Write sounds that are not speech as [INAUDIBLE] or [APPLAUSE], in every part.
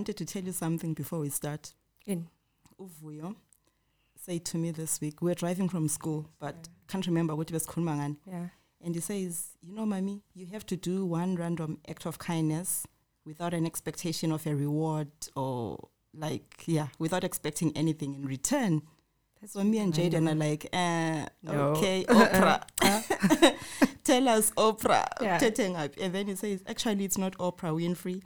wanted to tell you something before we start. In. Uvuyo said to me this week, we were driving from school, but Yeah. can't remember what it was Kulmangan. Yeah. And he says, You know, mommy, you have to do one random act of kindness without an expectation of a reward or like, yeah, without expecting anything in return. That's So me and Jaden are like, uh, No. okay, [LAUGHS] Oprah. [LAUGHS] Tell us, Oprah. Yeah. And then he says, actually, it's not Oprah Winfrey.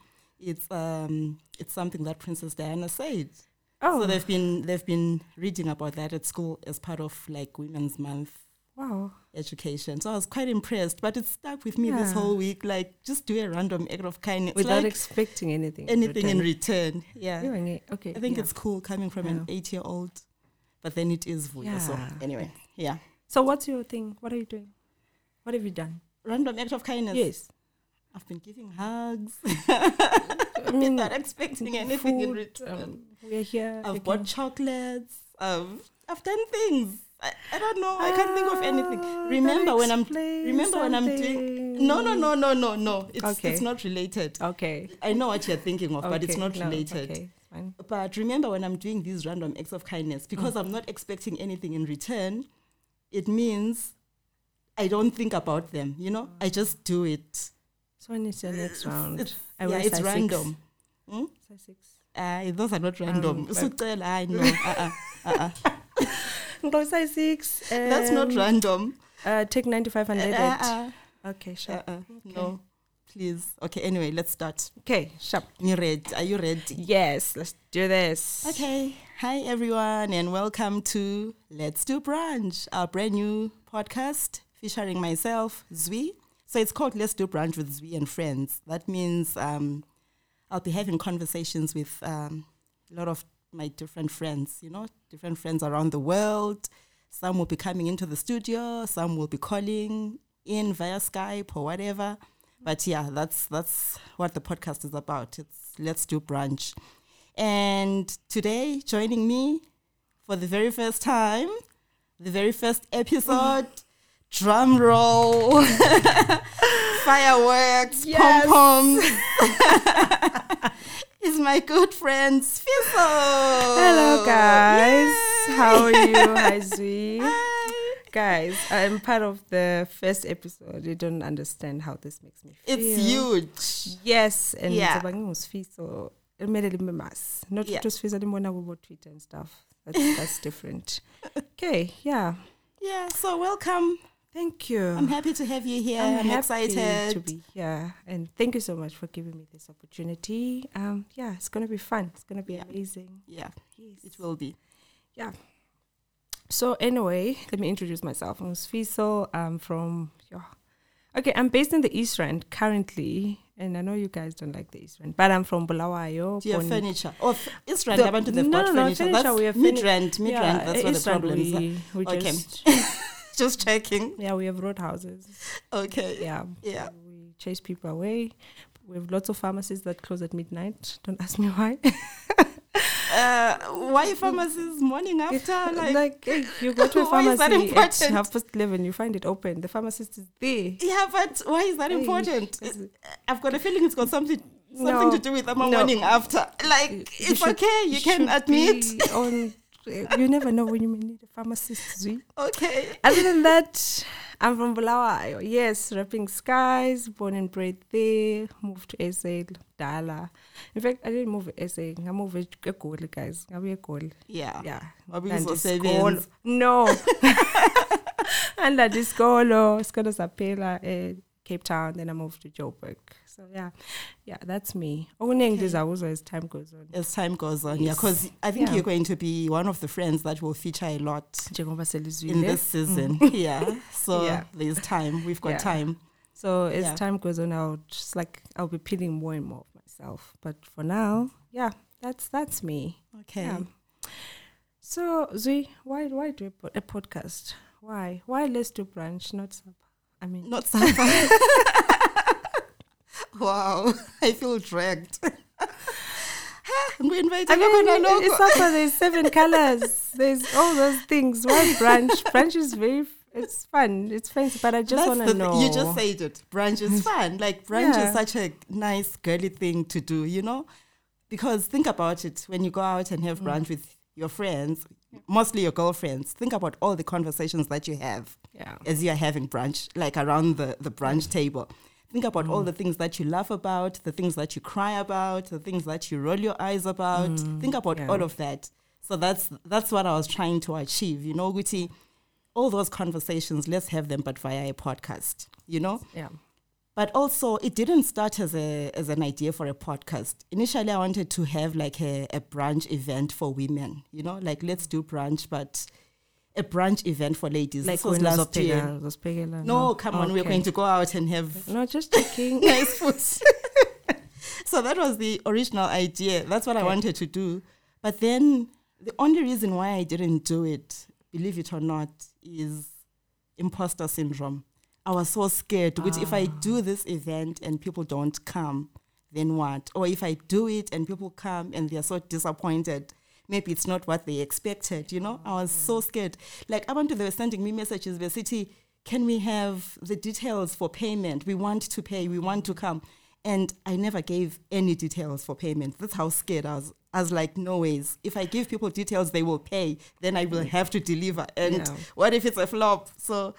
It's um, it's something that Princess Diana said. Oh. So they've been they've been reading about that at school as part of like Women's Month wow. education. So I was quite impressed, but it stuck with me this whole week. Like, just do a random act of kindness, Without like expecting anything. anything in return. Yeah, You and it. Okay. I think yeah. it's cool coming from an eight-year-old, but then it is Vuyo. So Yeah. anyway, yeah, So what's your thing? What are you doing? What have you done? random act of kindness. Yes. I've been giving hugs [LAUGHS] I mean, not expecting anything in return. um, we're here. I've you bought chocolates. I've I've done things. I, I don't know. I can't think of anything. Ah, Remember when I'm remember when I'm doing no no no no no no. It's Okay. it's not related. Okay. I know what you're thinking of, but it's Okay, not no, related. Okay, fine. But remember when I'm doing these random acts of kindness, because I'm not expecting anything in return, it means I don't think about them, you know? I just do it. So when is your next [LAUGHS] round? It's, I yeah, it's random. Hmm? Size six. Uh, those are not random. Um, Usucela, I know. [LAUGHS] Uh-uh, uh-uh. [LAUGHS] Go size six. That's not um, random. Uh, take 95 and edit. Uh-uh, Okay, sure. uh-uh. No, please. Okay, anyway, let's start. Okay, sharp. You ready? Are you ready? Yes, let's do this. Okay. Hi, everyone, and welcome to Let's Do Brunch, our brand new podcast featuring myself, Zwi. So it's called Let's Do Brunch with Zwi and Friends. That means um, I'll be having conversations with um, a lot of my different friends, you know, different friends around the world. Some will be coming into the studio, some will be calling in via Skype or whatever. But yeah, that's that's what the podcast is about. It's Let's Do Brunch. And today, joining me for the very first time, the very first episode, [LAUGHS] drum roll, [LAUGHS] fireworks, Yes. pom poms, [LAUGHS] is my good friend Sifiso. Hello, guys. How are you? Hi, Zwi. [LAUGHS] Hi. Guys, I'm part of the first episode. You don't understand how this makes me feel. It's huge. Yes, and Yeah. yeah. so kumele libe mas. Not Yeah. to sifisa limona kubo Twitter and stuff. That's that's different. Okay, yeah. Yeah, so welcome. Thank you. I'm happy to have you here. I'm, happy excited. to be here, and thank you so much for giving me this opportunity. Um, yeah, it's gonna be fun. It's gonna be Yeah. amazing. Yeah, Yes. it will be. Yeah. So anyway, let me introduce myself. I'm Sifiso. I'm from yeah. Okay, I'm based in the East Rand currently, and I know you guys don't like the East Rand, but I'm from Bulawayo. Do you furniture? Oh, f- East Rand, The- I want to they've no, no, no, furniture. furniture, That's we have mid Rand, mid Rand. That's where the East Rand problem is. we, we Okay. [LAUGHS] [LAUGHS] just checking. yeah, we have roadhouses. Okay. Yeah, Yeah. we chase people away. We have lots of pharmacies that close at midnight. Don't ask me why. [LAUGHS] Uh, why pharmacies morning after? [LAUGHS] Like, like hey, you go to a Why is that pharmacy at half past eleven, you find it open. The pharmacist is there. yeah, but why is that Hey, important? is I've got a feeling it's got something something No, to do with the no. morning after. Like, You it's should- okay. You, can admit. On, [LAUGHS] you never know when you may need a pharmacist. Zwi. Okay. Other than that, I'm from Bulawayo. Yes, rapping skies, born and bred there, moved to SA, Dala. In fact, I didn't move to SA. I moved to Egoli, guys. I'm Yeah. Yeah. Wabizo Nandi sebenza. Skolo. No. [LAUGHS] Under Discolo, Skolo Sapela, uh, Cape Town. Then I moved to Joburg. So yeah, yeah, that's me. Owning this also as time goes on. As time goes on, yeah, because I think Yeah. you're going to be one of the friends that will feature a lot in this season. Mm. [LAUGHS] yeah. So [LAUGHS] Yeah. there's time. We've got Yeah. time. So as time goes on, I'll just like I'll be peeling more and more of myself. But for now, yeah, that's that's me. Okay. So Zwi, why why do a, po- a podcast? Why why let's do brunch, not supper? I mean, Not Safa. [LAUGHS] wow. I feel dragged. Ngu-invite I mean, lokho it- nalokho. it's supper. There's seven colors. There's all those things. One brunch? brunch is very. It's fun. It's fancy, but I just want to know. You just said it. Brunch is [LAUGHS] fun. Like brunch Yeah. is such a nice girly thing to do, you know? because think about it when you go out and have mm. brunch with your friends, mostly your girlfriends, think about all the conversations that you have Yeah. as you're having brunch, like around the, the brunch table. Think about all mm. the things that you laugh about, the things that you cry about, the things that you roll your eyes about. Mm. Think about yeah. all of that. So that's that's what I was trying to achieve. You know, Guti, all those conversations, let's have them but via a podcast, you know? Yeah. But also, it didn't start as a as an idea for a podcast. Initially, I wanted to have like a, a brunch event for women. You know, like let's do brunch, but a brunch event for ladies. Like this was last year. Zopega- Zopegela, No, come oh, on, we're going to go out and have No, just [LAUGHS] checking. nice food. [LAUGHS] so that was the original idea. That's what I wanted to do. But then the only reason why I didn't do it, believe it or not, is imposter syndrome. I was so scared. Which if I ah. do this event and people don't come, then what? Or if I do it and people come and they're so disappointed, maybe it's not what they expected, you know? I was so scared. Like up until they were sending me messages, the city, can we have the details for payment? We want to pay, we want to come. And I never gave any details for payment. That's how scared I was. I was like, no ways. If I give people details, they will pay. Then I will have to deliver. And Yeah. what if it's a flop? So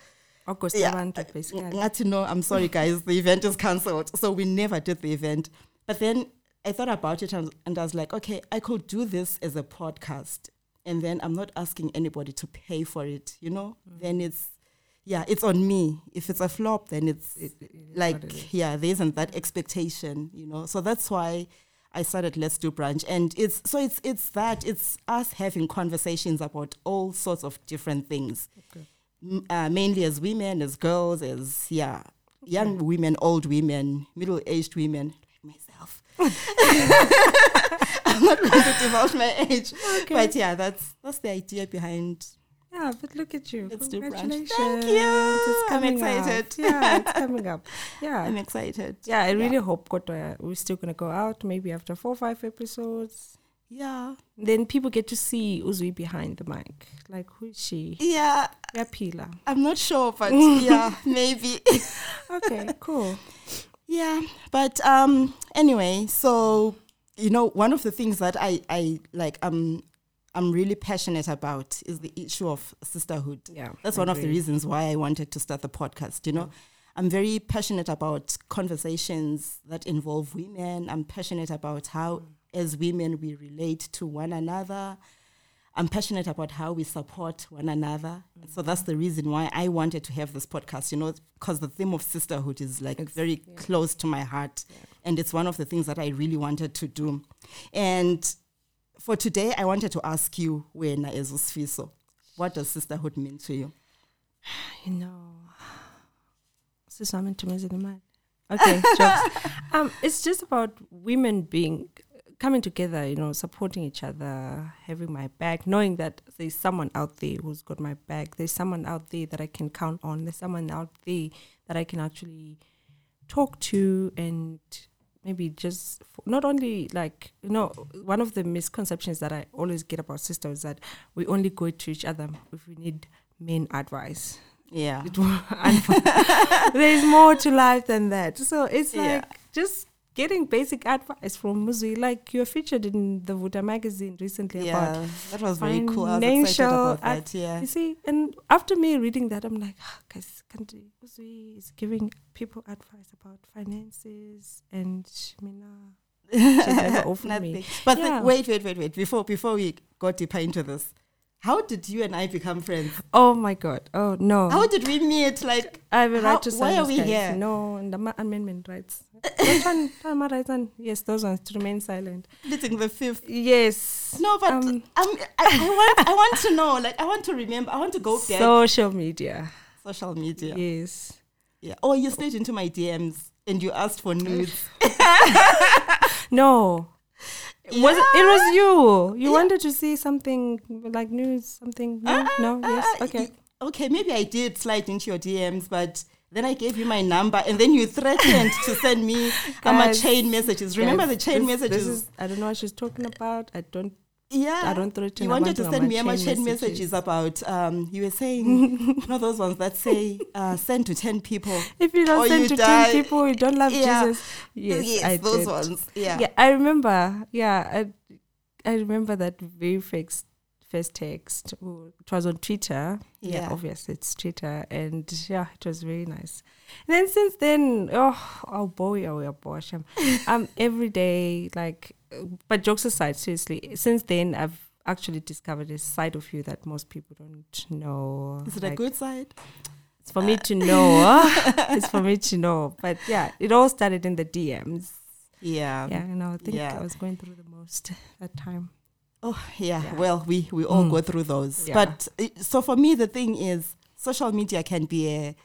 August yeah, abantu, uh, basically. Ngathi no, I'm sorry guys, the event is cancelled. So we never did the event. But then I thought about it and, and I was like, okay, I could do this as a podcast. And then I'm not asking anybody to pay for it, you know? Mm. Then it's yeah, it's on me. If it's a flop, then it's It- it like it yeah, there isn't that expectation, you know. So that's why I started Let's Do Brunch, and it's so it's it's that it's us having conversations about all sorts of different things, Okay. Uh, mainly as women, as girls, as yeah, young women, old women, middle aged women, like myself. [LAUGHS] I'm not going to divulge my age, Okay. but yeah, that's that's the idea behind. Yeah, but look at you. Let's. Congratulations. Thank you. It's I'm coming excited. Up. Yeah, it's coming up. [LAUGHS] Yeah. I'm excited. yeah, I really hope Kotwa, we're still going to go out maybe after four or five episodes. Yeah, Then people get to see Uzwi behind the mic. Like, who is she? yeah. Yapila. I'm not sure, but [LAUGHS] yeah, maybe. [LAUGHS] Okay, cool. yeah, but um, anyway, so you know, one of the things that I I like I'm I'm really passionate about is the issue of sisterhood. Yeah. That's I one of the reasons why I wanted to start the podcast. You know, mm. I'm very passionate about conversations that involve women. I'm passionate about how, mm. As women, we relate to one another. I'm passionate about how we support one another. So that's the reason why I wanted to have this podcast, you know, because the theme of sisterhood is like It's- very yeah. close to my heart. And it's one of the things that I really wanted to do. And for today, I wanted to ask you, Wena Ezusfiso, what does sisterhood mean to you? You know, this is to the man. Okay. [LAUGHS] Um, it's just about women being coming together, you know, supporting each other, having my back, knowing that there's someone out there who's got my back. There's someone out there that I can count on. There's someone out there that I can actually talk to and maybe just f- not only like you know one of the misconceptions that I always get about sisters is that we only go to each other if we need men advice. Yeah. It [LAUGHS] will- [LAUGHS] unf- There's more to life than that. So it's Yeah. like just getting basic advice from Muzi. Like you're featured in the Vuta magazine recently about that was very cool. I was excited about that. Yeah. you see, and after me reading that, I'm like, ah, guys, can't Muzi is giving people advice about finances and Mina. never [LAUGHS] offered me. But Yeah. wait, wait, wait, wait. Before before we go deeper into this, how did you and I become friends? Oh my God. Oh no. How did we meet? Like, I have a How- right to say why are we guys. here? No, and the amendment rights. Which one? [LAUGHS] My. Yes, those ones to remain silent. splitting the fifth. Yes. No, but Um, um, I, I want I want to know. Like, I want to remember. I want to go back. Social media. social media. Yes. Yeah. Oh, you slid into my DMs and you asked for nudes. [LAUGHS] No. Was it, it was you? You Yeah. wanted to see something like news, something? No, no, yes, Ah, okay. Okay, maybe I did slide into your DMs, but then I gave you my number and then you threatened to [LAUGHS] send me um, Guys, chain messages. Remember Guys, the chain this- messages? This is, I don't know what she's talking about. I don't Yeah. I don't threaten You wanted to send me a chain chain messages about, um, you were saying, [LAUGHS] you know, those ones that say, uh, send to 10 people. If you don't send you to die. 10 people, you don't love Yeah. Jesus. Yes, I those did. ones. Yeah. Yeah, I remember. Yeah, I, I remember that very first first text. It was on Twitter. Yeah, Yeah. obviously it's Twitter, and yeah, it was very nice. And then since then, oh, oh boy, oh yeah, bosh, [LAUGHS] um, every day, like, but jokes aside, seriously, since then I've actually discovered a side of you that most people don't know. Is it a good side? It's for me to know. [LAUGHS] it's for me to know. But yeah, it all started in the DMs. Yeah. Yeah, and I think yeah. I was going through the most that time. Oh, yeah. Yeah. Well, we, we all Mm. go through those. Yeah. But uh, so for me, the thing is, social media can be a,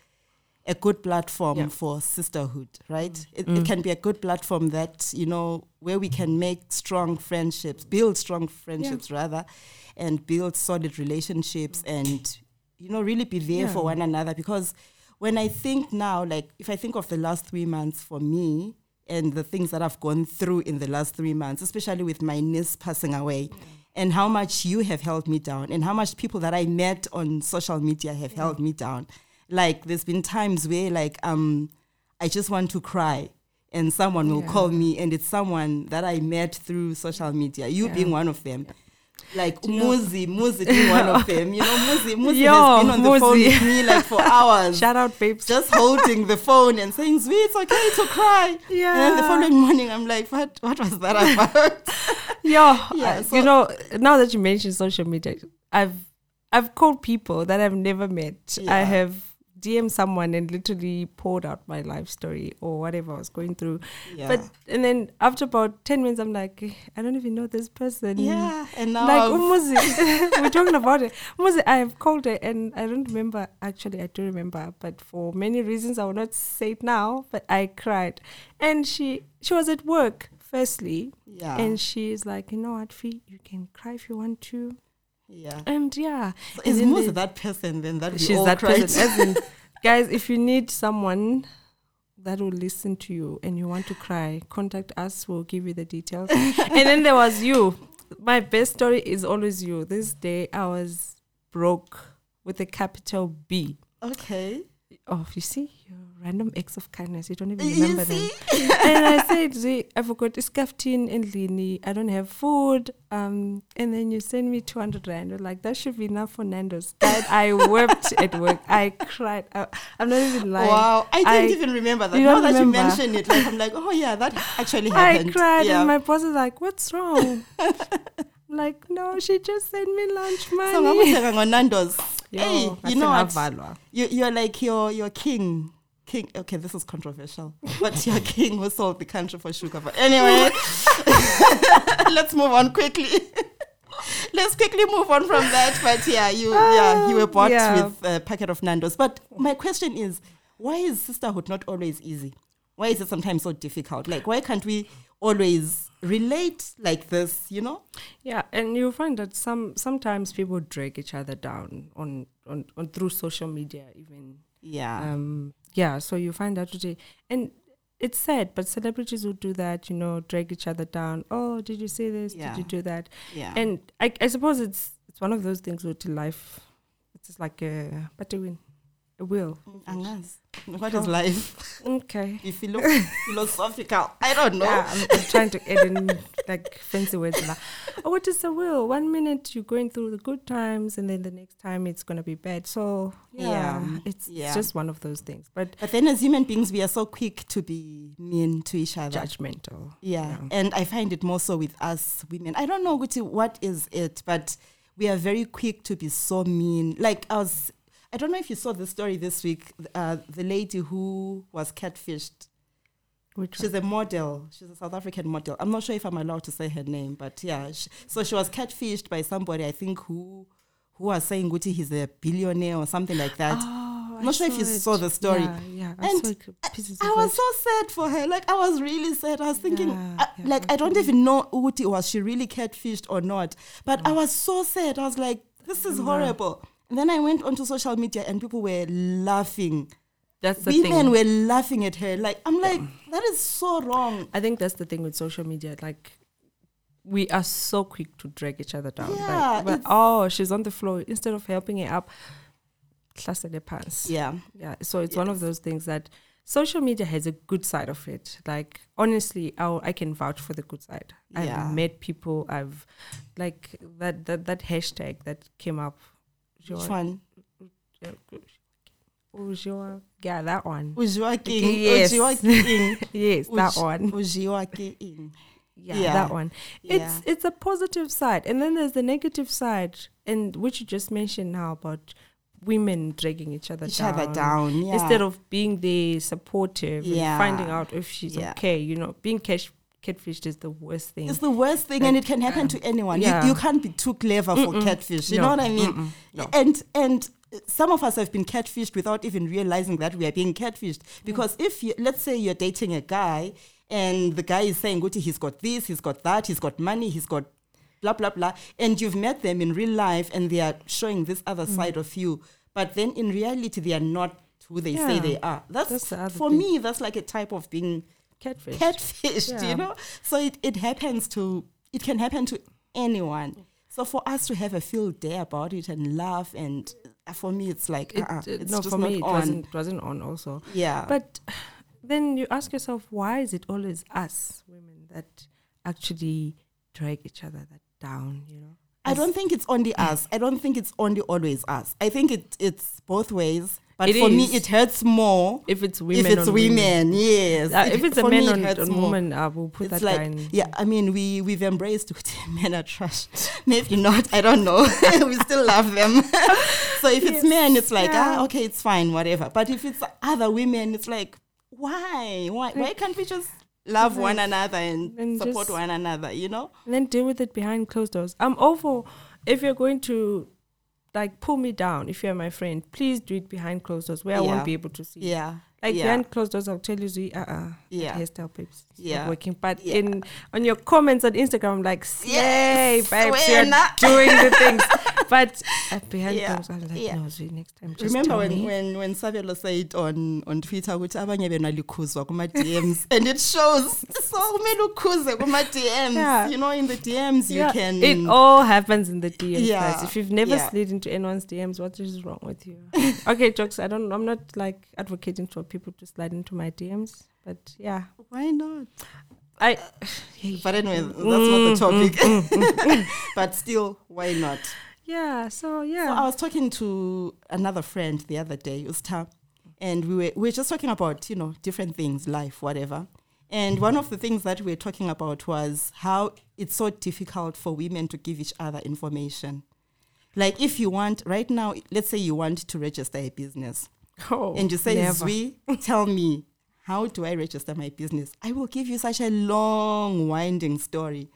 a good platform Yeah. for sisterhood, right? It, Mm. it can be a good platform that, you know, where we can make strong friendships, build strong friendships rather, and build solid relationships and, you know, really be there for one another. Because when I think now, like, if I think of the last three months for me, and the things that I've gone through in the last three months, especially with my niece passing away, and how much you have held me down, and how much people that I met on social media have held me down. Like, there's been times where, like, um, I just want to cry, and someone will Yeah. call me, and it's someone that I met through social media. You Yeah. being one of them. Like Do you Muzi, Muzi being one of them. You know, Muzi, Muzi Yo, has been on the phone with me like for hours [LAUGHS] Shout out, babes. just holding the phone and saying, "Sweet, it's okay to cry." Yeah. And then the following morning, I'm like, "What? What was that [LAUGHS] about?" [LAUGHS] Yeah, Yeah, so- you know, now that you mention social media, I've I've called people that I've never met. I have DM'd someone and literally poured out my life story or whatever I was going through. yeah. But and then after about ten minutes, I'm like, "Eh, I don't even know this person. yeah, and now Like Umuzi, [LAUGHS] [LAUGHS] we're talking about it. Umuzi, I have called her and I don't remember. Actually, I do remember, but for many reasons, I will not say it now. But I cried, and she she was at work firstly, yeah, and she's like, you know what, Fee, you can cry if you want to, yeah. and yeah, So then the- that person then that we she's all that cried person. As in, [LAUGHS] guys, if you need someone that will listen to you and you want to cry, contact us. We'll give you the details. [LAUGHS] and then there was you. My best story is always you. This day I was broke with a capital B. okay. Oh, you see, your random acts of kindness. You don't even remember them. and I said, "Zee, I forgot iskaftin and lini. I don't have food. Um, and then you send me 200 rand. You're like, that should be enough for Nando's. Dad, I wept at work. I cried. I, I'm not even lying. wow, I didn't I- even remember that. you Now don't that you mention it, like I'm like, oh yeah, that actually happened. I cried, yeah. and my boss is like, what's wrong? [LAUGHS] Like, no, she just sent me lunch so money. ngakuthenga ngo-Nando's. Yo, hey, you know what? You, you're like your your king. King. Okay, this is controversial, but your [LAUGHS] king who sold the country for sugar. But anyway, [LAUGHS] let's move on quickly. [LAUGHS] let's quickly move on from that. But yeah, you yeah you were bought Yeah. with a packet of Nando's. But my question is, why is sisterhood not always easy? Why is it sometimes so difficult? Like, why can't we always relate like this? You know? Yeah, and you'll find that some sometimes people drag each other down on on, on through social media even. Yeah. Um yeah, so you find out today and it's sad, but celebrities will do that, you know, drag each other down. Oh, did you say this? Yeah. Did you do that? yeah. And I, I suppose it's it's one of those things with life. It's just like a but win, a will. Angazi. What is life? Okay. [LAUGHS] If you look [LAUGHS] philosophical, I don't know. Yeah, I'm, I'm trying to add in like fancy words. Like, oh, what is a will? One minute you're going through the good times, and then the next time it's gonna be bad. So yeah, Yeah, it's, yeah. just one of those things. But But then, as human beings, we are so quick to be mean to each other. judgmental. Yeah. Yeah. and I find it more so with us women. I don't know what is it, but we are very quick to be so mean. Like I was, I don't know if you saw the story this week. Uh, the lady who was catfished. Which She's a model. She's a South African model. I'm not sure if I'm allowed to say her name, but yeah. She, so she was catfished by somebody. I think who who was saying Guti he's a billionaire or something like that. Oh, I'm not sure if you saw the story. Yeah, yeah. I And c- I was so sad for her. Like I was really sad. I was thinking, Yeah, I- yeah, like I don't even know Uti was she really catfished or not. But Mm. I was so sad. I was like, this is horrible. Then I went onto social media and people were laughing. That's the Women thing. were laughing at her. Like I'm like, that is so wrong. I think that's the thing with social media. Like, we are so quick to drag each other down. Yeah, oh, she's on the floor. Instead of helping her up, class the pants. Yeah. Yeah. So it's one of those things that social media has a good side of it. Like honestly, I I can vouch for the good side. Yeah. I've met people. I've like that that that hashtag that came up. Which one? Ujiwa- Yeah, that one. Ujiwa king. Yes. Ujiwa king. [LAUGHS] yes, that Uj- one. Ujiwa king. Yeah, Yeah. that one. Yeah. It's it's a positive side, and then there's the negative side, and which you just mentioned now about women dragging each other Each down. other down. Yeah. Instead of being there supportive Yeah. and finding out if she's okay, you know, being catch catfished is the worst thing. It's the worst thing, and it can happen to anyone. Yeah. You, you can't be too clever for catfish. You No. know what I mean? No. And and some of us have been catfished without even realizing that we are being catfished. Because if you, let's say you're dating a guy, and the guy is saying, "Guti, he's got this, he's got that, he's got money, he's got blah blah blah," and you've met them in real life, and they are showing this other Mm. side of you, but then in reality they are not who they say they are. That's, That's the for thing. me. That's like a type of being catfish. catfished, Yeah. you know? So it, it happens to, it can happen to anyone. So for us to have a field day about it and laugh, and uh, for me, it's like, It- uh-uh, uh, it's no, for not me it on. wasn't it wasn't on also. yeah. But then you ask yourself, why is it always us women that actually drag each other that down? You know, I don't think it's only us. I don't think it's only always us. I think it, it's both ways. But It for me, it hurts more if it's women, if it's on women. Yes. Uh, if it's a man me, it on, on woman, uh, we'll put it's that like yeah i mean we we've embraced [LAUGHS] men are trash. Maybe not. I don't know. [LAUGHS] We still love them. [LAUGHS] So if it's men it's like yeah. ah okay it's fine whatever. But if it's other women it's like why? Why why can't we just love one another and, And support one another you know? and then deal with it behind closed doors. I'm all for if you're going to like pull me down, if you're my friend, please do it behind closed doors where I won't be able to see. yeah Like yeah. behind closed doors, I'll tell you, Z, uh, uh, Yeah. hairstyle, babes, Yeah. working. But Yeah. in on your comments on Instagram, I'm like, yay, Yes, babes, you're Wena." [LAUGHS] doing the things. [LAUGHS] But uh, behind Yeah. closed doors, I'm like, Yeah. no, Z, next time, just Remember tell when, me. when when Savelo said on on Twitter ukuthi abanye bena likhuzwa kuma DMs [LAUGHS] and it shows so kumele ukhuze kuma DMs Yeah. you know in the DMs you can It all happens in the DMs, Yeah, guys. If you've never yeah. slid into anyone's DMs, what is wrong with you? okay, jokes. I don't. I'm not like advocating for people to slide into my DMs, but yeah, why not I. [SIGHS] But anyway, that's Mm, not the mm, topic. Mm, mm, [LAUGHS] [LAUGHS] but still, why not? yeah. So So yeah. I was talking to another friend the other day, Usta, and we were we were just talking about you know different things, life, whatever. And one of the things that we were talking about was how it's so difficult for women to give each other information. Like if you want right now, let's say you want to register a business, oh, and you say, never. Tell me, how do I register my business? I will give you such a long, winding story.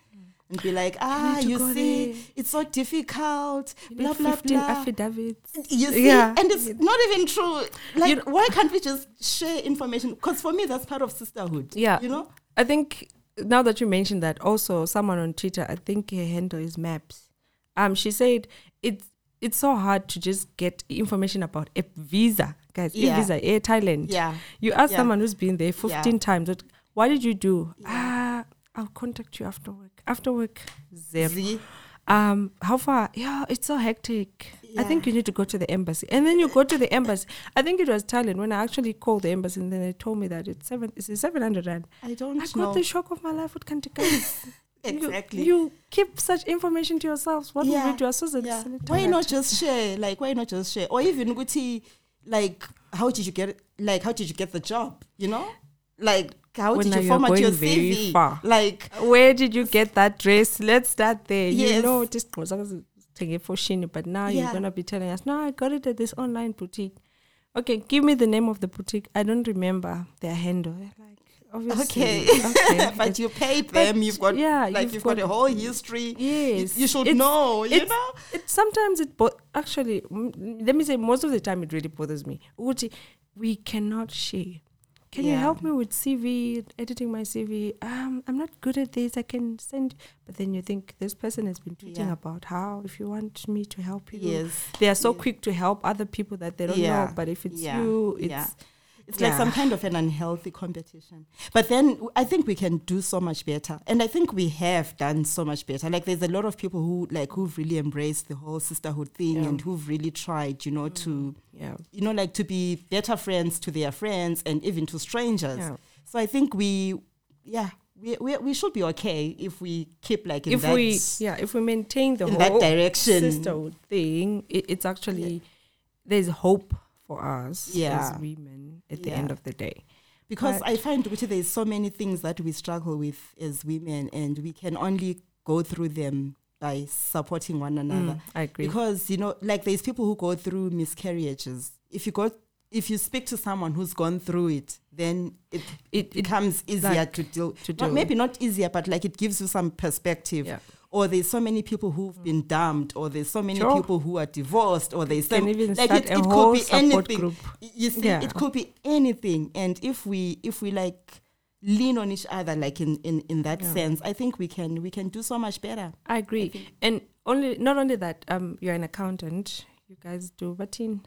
And be like, ah, you see, there. it's so difficult, You blah, blah, 15 blah. affidavits. You see, Yeah. and it's not even true. Like, You- why can't we just share information? Because for me, that's part of sisterhood. Yeah. You know? I think now that you mentioned that, also someone on Twitter, I think her handle is Maps. Um, she said it's it's so hard to just get information about a visa, guys. Yeah. A visa, Air Thailand. Yeah. You ask Yeah. someone who's been there 15 Yeah. times, what, what did you do? Ah, I'll contact you after work. After work, zero. See? Um, how far? Yeah, it's so hectic. I think you need to go to the embassy. And then you go to the embassy. I think it was Thailand when I actually called the embassy and then they told me that it's seven it's seven hundred rand. I don't I got the shock of my life with Kantika. [LAUGHS] exactly. You, you keep such information to yourselves. What Yeah. would you associate? yeah. Why not just share? Like, why not just share? Or even Guti, like, how did you get? Like, how did you get the job? You know? Like, how Well, did you format your CV? far. Like, Where did you get that dress? Let's start there. Yes. You know, just take it for shiny, but now you're gonna be telling us, no, I got it at this online boutique. Okay, give me the name of the boutique. I don't remember their handle. Like, obviously, okay. [LAUGHS] okay. [LAUGHS] but It's- you paid but them. You've got, yeah, like, you've you've, got, got- a whole history. Yes, You, should It's- know, you know? it sometimes it bo- actually mm, let me say most of the time it really bothers me Uchi, we cannot share can you help me with cv editing my cv um i'm not good at this i can send but then you think this person has been tweeting Yeah. about how if you want me to help you Yes. they are so Yeah. quick to help other people that they don't Yeah. know but if it's Yeah. you it's Yeah. It's like some kind of an unhealthy competition. But then I think we can do so much better. And I think we have done so much better. Like there's a lot of people who like who've really embraced the whole sisterhood thing Yeah. Mm. and who've really tried, you know, to Yeah. you know, like to be better friends to their friends and even to strangers. Yeah. So I think we yeah, we, we we should be okay if we keep like in if that we yeah if we maintain the in whole that direction. sisterhood thing it, it's actually there's hope for us Yeah. as women at the Yeah. end of the day because But- I find Gucci, there's so many things that we struggle with as women, and we can only go through them by supporting one another. Mm, i agree Because you know, like there's people who go through miscarriages. If you go, if you speak to someone who's gone through it, then it it, it becomes easier like to deal. to Not, deal. maybe not easier, but like it gives you some perspective. yeah Or there's so many people who've been dumped, or there's so many Sure. people who are divorced, or there's some like it, it could be anything. group. You see Yeah. it could be anything. And if we if we like lean on each other like in in in that Yeah. sense i think we can we can do so much better. I agree. And only not only that um you're an accountant. You guys do but in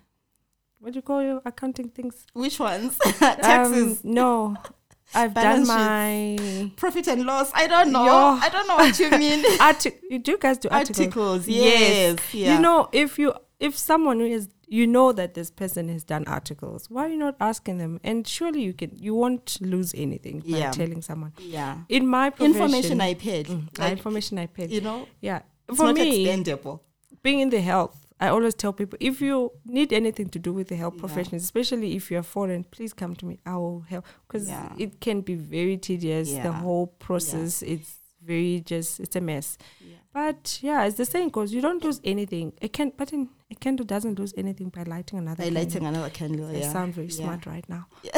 what do you call your accounting things? Which ones? [LAUGHS] Taxes. um, no [LAUGHS] i've done Balance sheets. my profit and loss i don't know Yeah. i don't know what you mean [LAUGHS] article you do guys do articles articles Yes. yes, yeah You know, if you if someone who is you know that this person has done articles, why are you not asking them? And surely you can you won't lose anything by Yeah. telling someone. yeah In my profession, information i paid Mm, like, information I paid. you know Yeah, it's for not me, expendable being in the health, I always tell people if you need anything to do with the health Yeah. profession, especially if you're foreign, please come to me. I will help because Yeah. it can be very tedious. The whole process, it's very just it's a mess. yeah. But yeah, it's the same because you don't lose anything. A can, but in, a candle doesn't lose anything by lighting another. by candle. lighting another candle I yeah sound very Yeah. smart right now. [LAUGHS]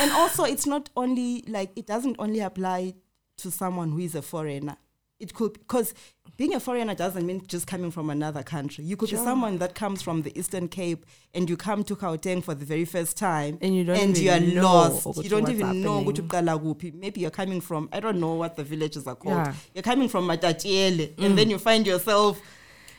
and also it's not only like it doesn't only apply to someone who is a foreigner it could because being a foreigner doesn't mean just coming from another country you could be someone that comes from the eastern cape and you come to Gauteng for the very first time And you don't and you are know lost you don't even know happening. uqala kuphi. maybe you're coming from i don't know what the villages are called Yeah. you're coming from matatiele Mm. and then you find yourself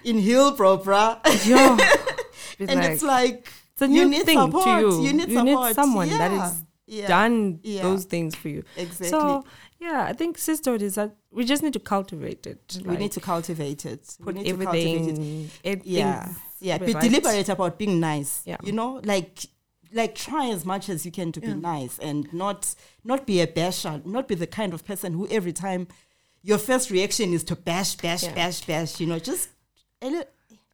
in Hillbrow bruh Yeah. [LAUGHS] And like, it's like it's a you new need thing support. to you. You need support. someone that Yeah. is yeah. done Yeah. those things for you. exactly So yeah, I think sisterhood is that we just need to cultivate it. we need to cultivate it. put we need to cultivate it. everything. it- Yeah, yeah. be right. deliberate about being nice. Yeah. you know, like like try as much as you can to Yeah. be nice and not not be a basher, not be the kind of person who every time your first reaction is to bash, bash, Yeah. bash, bash. You know, just a li-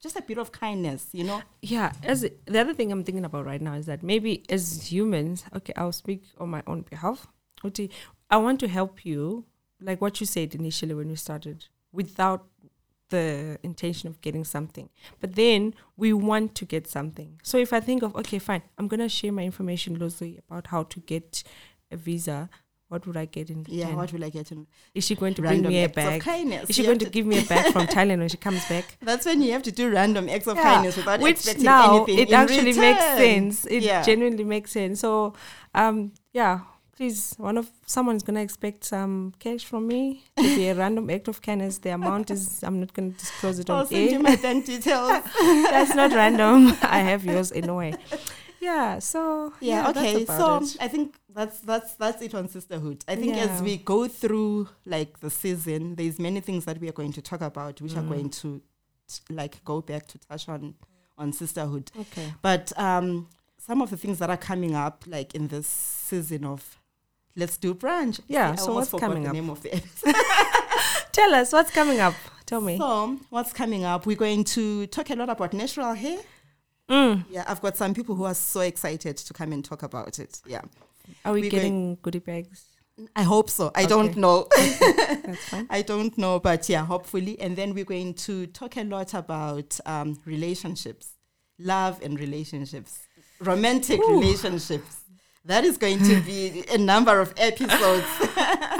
just a bit of kindness. You know, yeah as the other thing i'm thinking about right now is that maybe as humans okay i'll speak on my own behalf Uti, i want to help you like what you said initially when we started without the intention of getting something but then we want to get something so if i think of okay fine i'm going to share my information loosely about how to get a visa what would i get in return? yeah. What will I get in is she going to bring me a bag kindness? is she You going have to give me a bag from [LAUGHS] thailand when she comes back That's when you have to do random acts of Yeah, kindness without which expecting now anything. it actually makes sense it Yeah. genuinely makes sense so um yeah please one of someone's gonna expect some cash from me to be a random act of kindness. The amount is i'm not gonna disclose it I'll on send you my bank details. [LAUGHS] that's not random. [LAUGHS] I have yours anyway. Yeah so yeah, that's okay so it. i think that's that's that's it on sisterhood. I think as we go through like the season there's many things that we are going to talk about which are Mm. going to t- like go back to touch on on sisterhood. Okay. But um some of the things that are coming up like in this season of let's do brunch Yeah, so what's coming the up? name of the [LAUGHS] episode. tell us what's coming up tell me so what's coming up we're going to talk a lot about natural hair Mm. yeah i've got some people who are so excited to come and talk about it yeah are we We're getting goodie bags i hope so i Okay. don't know [LAUGHS] that's fine I don't know, but yeah, hopefully. And then we're going to talk a lot about um, relationships, love and relationships, romantic Ooh. relationships. That is going to be a number of episodes. [LAUGHS]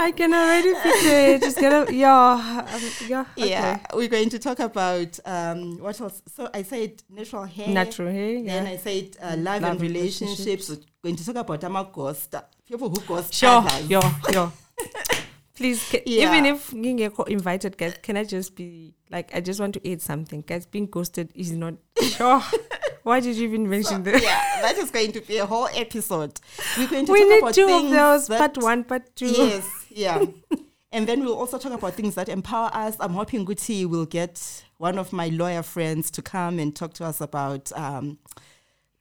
I can already picture it. Just gonna, yeah, um, yeah, okay. Yeah, we're going to talk about um, what else? So I said natural hair. Natural hair, Then yeah. I said uh, love, Love and and relationships. We're going to talk about amagosta, people who ghost Sure, others. yo, yo. [LAUGHS] [LAUGHS] Please, ca- Yeah. even if ngingekho invited, guys, can I just be like, I just want to add something, guys. Being ghosted is not sure. [LAUGHS] Why did you even mention So, that? yeah, that is going to be a whole episode. We're going to We talk about two of things those, that- part one, part two. Yes, yeah. [LAUGHS] and then we'll also talk about things that empower us. I'm hoping Guti will get one of my lawyer friends to come and talk to us about um,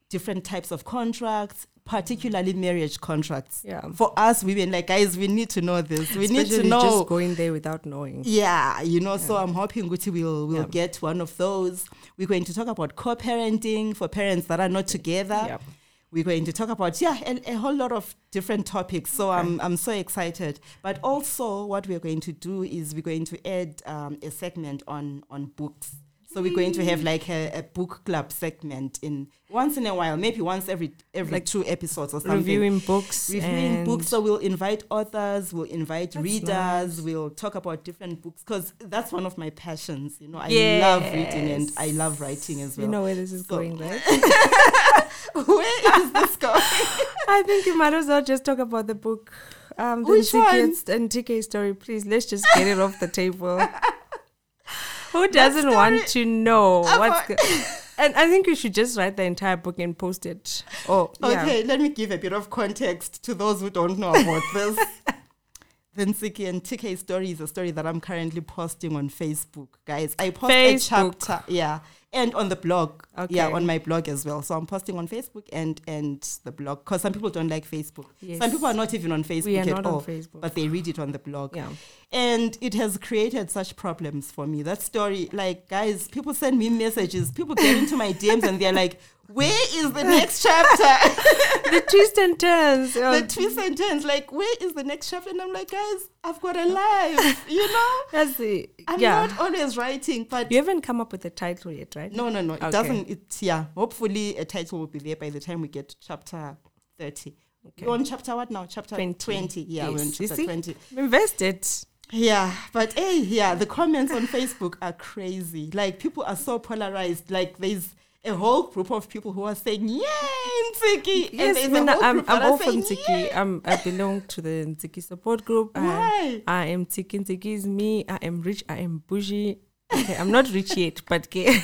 different types of contracts, particularly marriage contracts. Yeah. For us women, like guys, we need to know this. We need to know. just going there without knowing. Yeah, you know, so I'm hoping Guti will will Yeah. get one of those. We're going to talk about co-parenting for parents that are not together. Yeah. We're going to talk about yeah a, a whole lot of different topics. So I'm I'm so excited. But also, what we're going to do is we're going to add um, a segment on on books. So we're going to have like a, a book club segment in once in a while, maybe once every every Like two episodes or something Reviewing books. reviewing books. So we'll invite authors, we'll invite readers, nice. we'll talk about different books because that's one of my passions. You know, I love reading and I love writing as well. You know where this is So- going, right? [LAUGHS] where is this going? [LAUGHS] I think you might as well just talk about the book. Um, the Which one? Ntikets and TK story, please. Let's just get it off the table. [LAUGHS] Who doesn't want to know what's? About- Go- and I think you should just write the entire book and post it. Oh, yeah. Okay, let me give a bit of context to those who don't know about [LAUGHS] this. The Ntsiki and TK story is a story that I'm currently posting on Facebook, guys. I post Facebook. a chapter, yeah, and on the blog, yeah, on my blog as well. So I'm posting on Facebook and and the blog because some people don't like Facebook. Yes. Some people are not even on Facebook We are at not all, on Facebook. but they read it on the blog. Yeah. And it has created such problems for me. That story, like, guys, people send me messages. People get into my DMs and they're like, where is the next chapter? [LAUGHS] the twist and turns. Oh, the twist and turns. Like, where is the next chapter? And I'm like, guys, I've got a life, you know? That's the I'm yeah. not always writing, but you haven't come up with a title yet, right? no, no, no. It Okay. doesn't, It's, yeah. Hopefully, a title will be there by the time we get to chapter 30. Okay. We're on chapter what now? Chapter 20. 20. Yeah, we're on Yes. Chapter see? 20. Invested. Yeah, but hey, yeah, the comments on Facebook are crazy. Like people are so polarized. Like there's a whole group of people who are saying, "Yay, Ntsiki!" Yes, Mina, I'm, I'm all from Tiki. I'm, I belong to the Tiki support group. I, Why? I am Tiki. Tiki is me. I am rich. I am bougie. Okay, I'm not rich yet, but okay.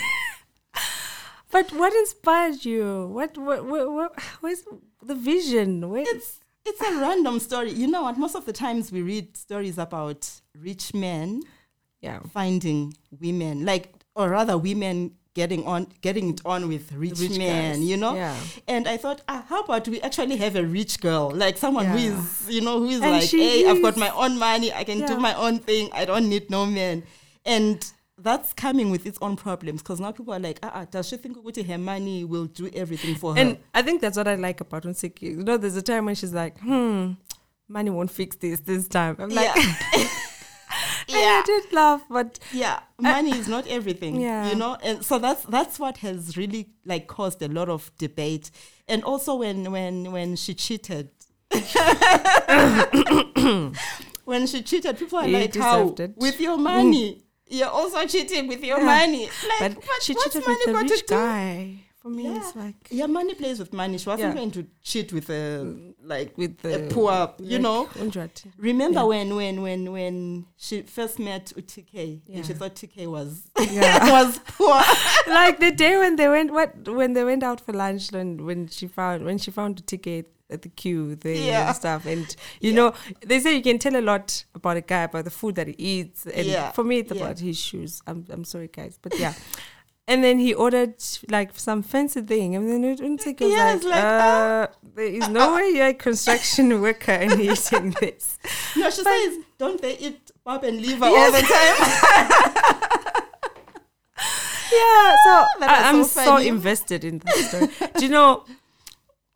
[LAUGHS] but what inspired you? What, what, what, what where's the vision? Where, It's it's a random story. You know what? Most of the times we read stories about rich men yeah. finding women, like or rather women getting on getting it on with rich, Rich men. guys. You know. Yeah. And I thought, ah, how about we actually have a rich girl, like someone who Yeah. is, you know, who is And like, hey, I've got my own money, I can do my own thing, I don't need no man. And that's coming with its own problems because now people are like, ah, ah, does she think Ukuthi her money will do everything for her? And I think that's what I like about Unsiki. You know, there's a time when she's like, hmm, money won't fix this this time. I'm like, yeah. [LAUGHS] and I did laugh, but yeah money is not everything Yeah. you know and so that's that's what has really like caused a lot of debate and also when when when she cheated [COUGHS] when she cheated people are You like how it. with your money [LAUGHS] you're also cheating with your Yeah. money like but what, she what's cheated money with the got rich to do? Guy. For me, Yeah. it's like yeah money plays with money she wasn't Yeah. going to cheat with a like with a the poor you like, know Undrati. remember Yeah. when when when when she first met utk and she thought tk was [LAUGHS] Yeah. [LAUGHS] was poor [LAUGHS] like the day when they went what when they went out for lunch and when she found when she found the ticket at the queue there Yeah. and stuff and you Yeah. know they say you can tell a lot about a guy about the food that he eats and Yeah. for me it's Yeah. about his shoes i'm i'm sorry guys but yeah and then he ordered like some fancy thing. And then it was like, Yeah, it's like, uh, there is no way you're a construction [LAUGHS] worker and eating this. No, she But- says, don't they eat pap and liver all the time? [LAUGHS] yeah so I, i'm so so, invested in that story. Do you know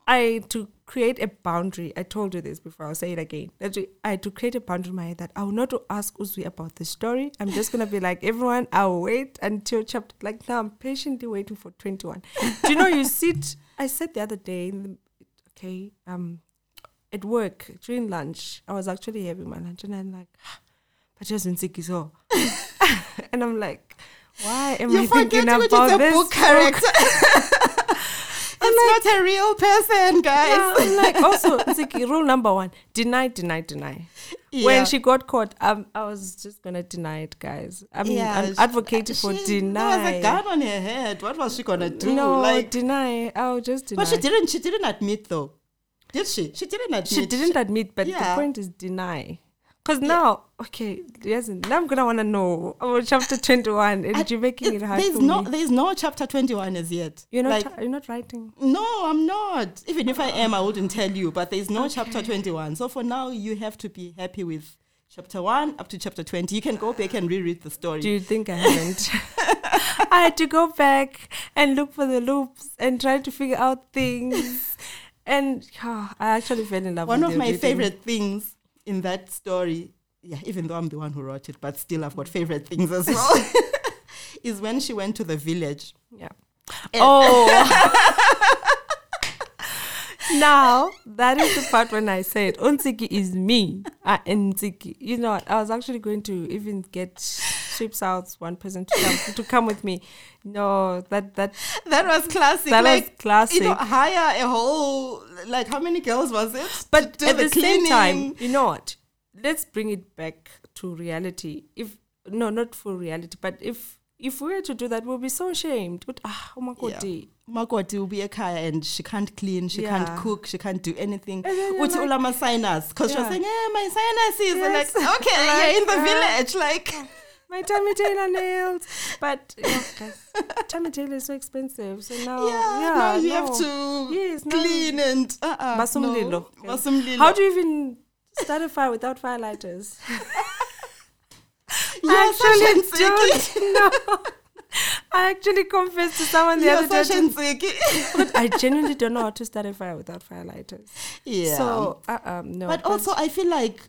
i to create a boundary. I told you this before. I'll say it again. That i had to create a boundary in my head that i will not ask uzwi about the story. I'm just gonna be like everyone i'll wait until chapter like now i'm patiently waiting for 21 do you know you sit i said the other day in the, okay um at work during lunch i was actually having my lunch and i'm like but just in so and i'm like why am you i thinking about this book [LAUGHS] character. it's not a real person, guys. Yeah, I'm like [LAUGHS] also Ntsiki, rule number one: deny, deny, deny. Yeah. When she got caught, um, I was just gonna deny it, guys. I mean, Yeah, I'm she- advocating for she- deny. There was a gun on her head. What was she gonna do? no, like, deny. I'll just deny. but she didn't. She didn't admit though, did she? She didn't admit. She didn't admit, but Yeah. the point is deny. Because now, okay, yes, now I'm gonna wanna know about chapter twenty-one, and I- you're making it hard There's for no. me. There's no chapter twenty-one as yet. You're not. Like, you're not writing. no, I'm not. Even if I am, I wouldn't tell you. But there's no chapter twenty-one. So for now, you have to be happy with chapter one up to chapter twenty. You can go back and reread the story. Do you think I haven't? [LAUGHS] I had to go back and look for the loops and try to figure out things. And ah, I actually fell in love One of my reading. favorite things in that story, yeah, even though I'm the one who wrote it, but still I've got favorite things as well, [LAUGHS] is when she went to the village. Yeah. And- Oh. [LAUGHS] now that is the part when I said Untsiki is me. Uh, Ntsiki. You know what? I was actually going to even get Sweeps out one person to come to come with me. No, that that That was classic. that like, was classic. You know, hire a whole, like, how many girls was it? but at the, same time, you know what? Let's bring it back to reality. If no, not for reality, but if if we were to do that, we'll be so ashamed. But ah, oh my god, Yeah. Makoti will be a kaya and she can't clean, she Yeah. can't cook, she can't do anything. And you're like- ulama sinus. Because she was Yeah. saying, eh, my sinuses. And Yes. [LAUGHS] like, okay, Like, you're in the uh, village. Like, my tummy tailor nails. [LAUGHS] But yeah, tummy tailor is so expensive. So now, yeah, yeah, now you no. have to Yes, clean and uh-uh, Basumlilo. no. How do you even start a fire without firelighters? [LAUGHS] I actually don't know. I actually confessed to someone the You're other day. such a ntsiki. But I genuinely don't know how to start a fire without firelighters. Yeah. So, uh, um, no. but also, I feel like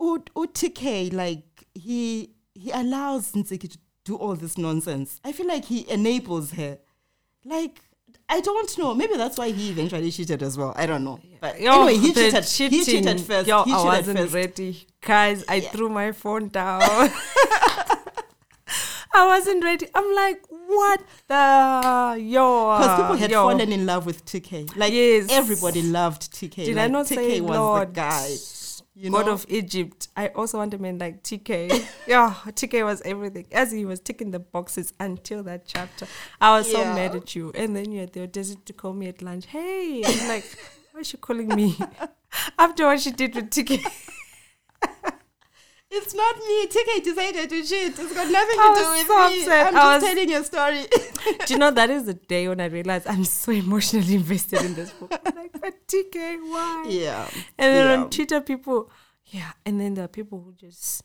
U- UTK, like he he allows Ntsiki to do all this nonsense. I feel like he enables her. Like I don't know. Maybe that's why he eventually cheated as well. I don't know. But Yo, anyway, oh, he the cheated. He cheated first. Yo, he I wasn't first. ready. Guys, I Yeah. threw my phone down. [LAUGHS] I wasn't ready. I'm like, what the yo? Because people had yo. fallen in love with TK. Like Yes. everybody loved TK. Did like, I not TK say was Lord, the guy. You God know? of Egypt? I also want a man like TK. [LAUGHS] yeah, TK was everything. As he was ticking the boxes until that chapter, I was so mad at you. And then you had the audacity to call me at lunch. Hey, I'm like, [LAUGHS] why is she calling me? [LAUGHS] After what she did with TK. It's not me. TK decided to cheat. It's got nothing I to do with so me. upset. I'm I just was- telling you a story. [LAUGHS] Do you know that is the day when I realized I'm so emotionally invested in this book? Like, but TK, why? yeah. And then Yeah. on Twitter, people, yeah, and then there are people who just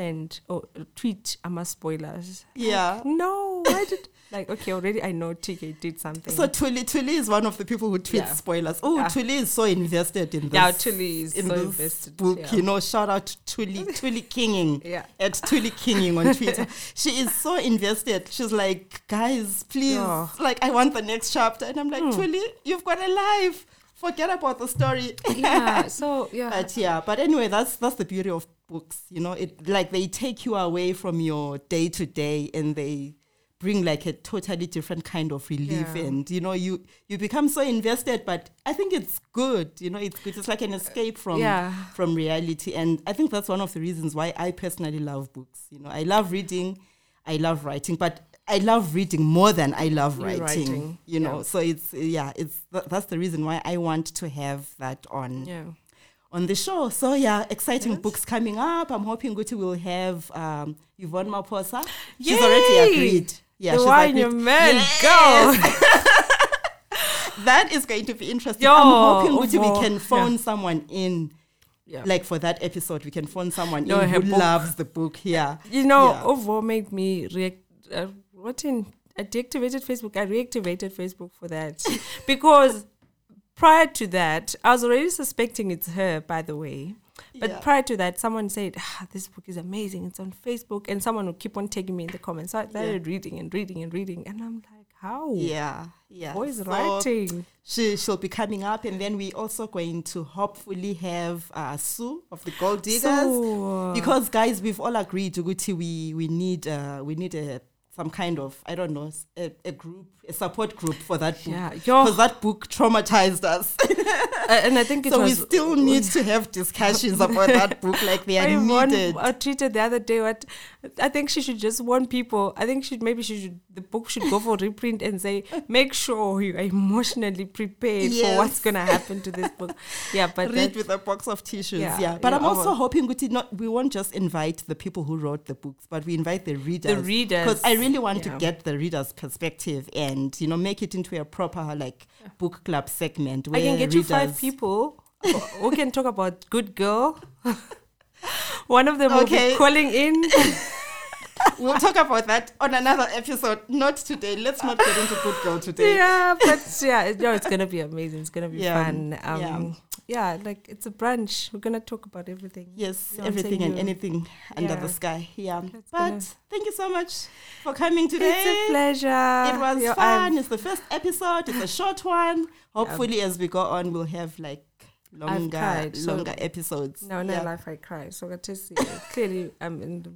send or tweet Ama spoilers. Yeah. No, why did [LAUGHS] like okay? Already I know TK did something. So Tuli Tuli is one of the people who tweets Yeah. spoilers. Oh, Yeah. Tuli is so invested in this. yeah, Tuli is in so invested. book, yeah. you know, shout out to Tuli, [LAUGHS] Tuli Kinging Yeah. at Tuli Kinging on Twitter. she is so invested. She's like, guys, please, like, I want the next chapter. And I'm like, Hmm. Tuli, you've got a life. Forget about the story. yeah. [LAUGHS] So yeah. But yeah, but anyway, that's that's the beauty of books. You know, it like they take you away from your day to day and they bring like a totally different kind of relief Yeah. and you know you you become so invested but i think it's good you know it's good it's like an escape from yeah. from reality and i think that's one of the reasons why i personally love books you know i love reading i love writing but i love reading more than i love writing, writing, you know yeah. so it's yeah it's th- that's the reason why i want to have that on Yeah. On the show. So yeah, exciting Yes. books coming up. I'm hoping Guti will have um, Yvonne Maposa. She's already agreed. Yeah, the she's wine agreed. your man Yes! go. [LAUGHS] That is going to be interesting. Yo, I'm hoping Guti we can yeah. phone someone in. Yeah. Like for that episode, we can phone someone No, in who book. loves the book. Yeah, You know, Yeah. Ovo made me react. Uh, what in? I deactivated Facebook. I reactivated Facebook for that [LAUGHS] because prior to that, I was already suspecting it's her. By the way, but Yeah. prior to that, someone said, ah, "This book is amazing. It's on Facebook," and someone would keep on tagging me in the comments. So I started reading and reading and reading, and I'm like, "How? yeah, yeah. Who is So writing?" She she'll be coming up, and then we also going to hopefully have uh, Sue of the Gold Diggers. So, because guys we've all agreed Uguti we we need uh we need a some kind of I don't know a group, a support group for that book. Yeah, Because that book traumatized us. uh, and I think it [LAUGHS] so we still need to have discussions about that book like they are [LAUGHS] I needed. a tweeted the other day what I think she should just warn people. I think she maybe she should the book should go for reprint and say make sure you are emotionally prepared for what's gonna happen to this book. Yeah, but [LAUGHS] Read with a box of tissues, yeah. Yeah, But yeah, I'm also hoping Guti, not we won't just invite the people who wrote the books, but we invite the readers. the readers because I really want yeah. to get the reader's perspective and you know make it into a proper like book club segment. Where I can get you five people who can talk about Good Girl. [LAUGHS] One of them will Okay. be calling in. [LAUGHS] We'll talk about that on another episode. Not today. Let's not get into Good Girl today. yeah, but yeah, it- no, it's gonna be amazing. It's gonna be Yeah, fun. Um, yeah. Like it's a brunch. We're gonna talk about everything. Yes, You know everything and anything under Yeah. the sky. Yeah. That's but thank you so much for coming today. It's a pleasure. It was Yo, fun. It's the first episode. It's a [LAUGHS] short one. Hopefully, as we go on, we'll have like longer, cried, so- longer episodes. No, no Yeah. life I cry. So I just see, clearly I'm in the.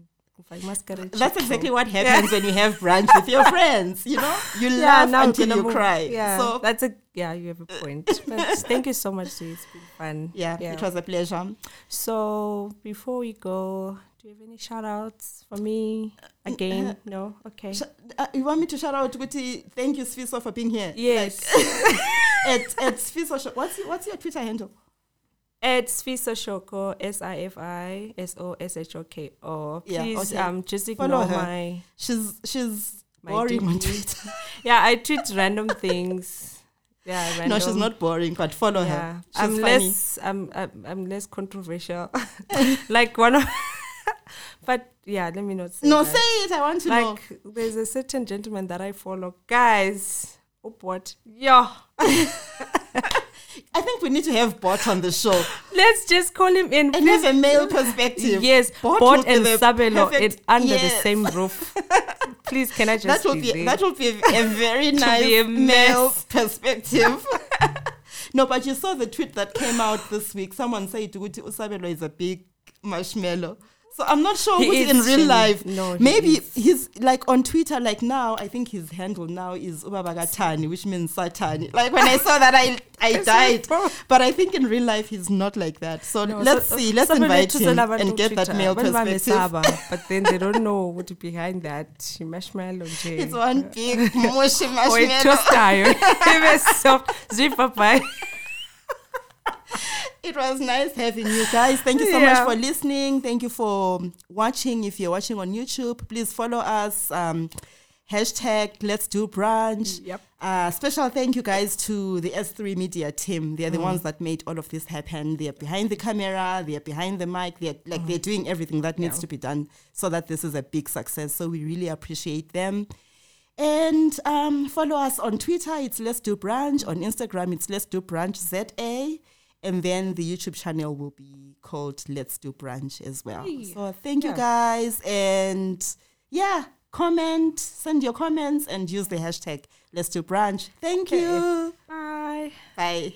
That's exactly what [LAUGHS] happens when you have brunch with your friends. You know, you laugh now until you move- cry. Yeah, So that's a yeah. You have a point. [LAUGHS] But thank you so much. Sue. It's been fun. yeah, it was a pleasure. So before we go, do you have any shout outs for me? Again, no. Okay. Sh- uh, you want me to shout out Guti? Thank you, Sfiso, for being here. Yes. [LAUGHS] At at Sfiso, what's what's your Twitter handle? It's Fiso Shoko, S I F I S O S H O K O. Yeah, Please okay. um just Follow ignore her. my She's she's My boring on Twitter. [LAUGHS] Yeah, I tweet random things. Yeah, random. No, she's not boring, but follow yeah. her. She's I'm funny. less I'm, I'm I'm less controversial. [LAUGHS] like one of [LAUGHS] but yeah, let me not say No, that. say it. I want to know. like there's a certain gentleman that I follow. Guys, oh what? Yeah. I think we need to have Bot on the show [LAUGHS] Let's just call him in. and please. have a male perspective. Yes, Bot Bot, and Sabelo perfect- in, under the same roof. [LAUGHS] Please, can I just that will be, there? that will be a, [LAUGHS] very nice a male perspective. no, but you saw the tweet that came out this week. Someone said Uguti Usabelo is a big marshmallow. So I'm not sure He is in real life. No, Maybe he's like on Twitter, like now, I think his handle now is Ubabagatani, which means Satani. Like when I saw that, I I died. But I think in real life, he's not like that. So No, let's so- see. Let's invite him and get that Twitter. male uh, perspective. [LAUGHS] but then they don't know what behind that marshmallow nje. It's one uh, big mushy [LAUGHS] oh, a marshmallow. toaster. [LAUGHS] Very soft. Zip bye. It was nice having you guys. Thank you so Yeah. much for listening. Thank you for watching. If you're watching on YouTube, please follow us. Um, hashtag Let's Do Brunch. Yep. Uh, special thank you guys to the S3 Media team. They're the Mm. ones that made all of this happen. They're behind the camera. They're behind the mic. They're like they're doing everything that needs Mm. Yeah. to be done so that this is a big success. So we really appreciate them. And um, follow us on Twitter. It's Let's Do Brunch. On Instagram, it's Let's Do Brunch ZA. And then the YouTube channel will be called Let's Do Brunch as well. Hey. So thank you guys. And yeah, comment, send your comments, and use the hashtag Let's Do Brunch. Thank Okay. you. Bye. Bye.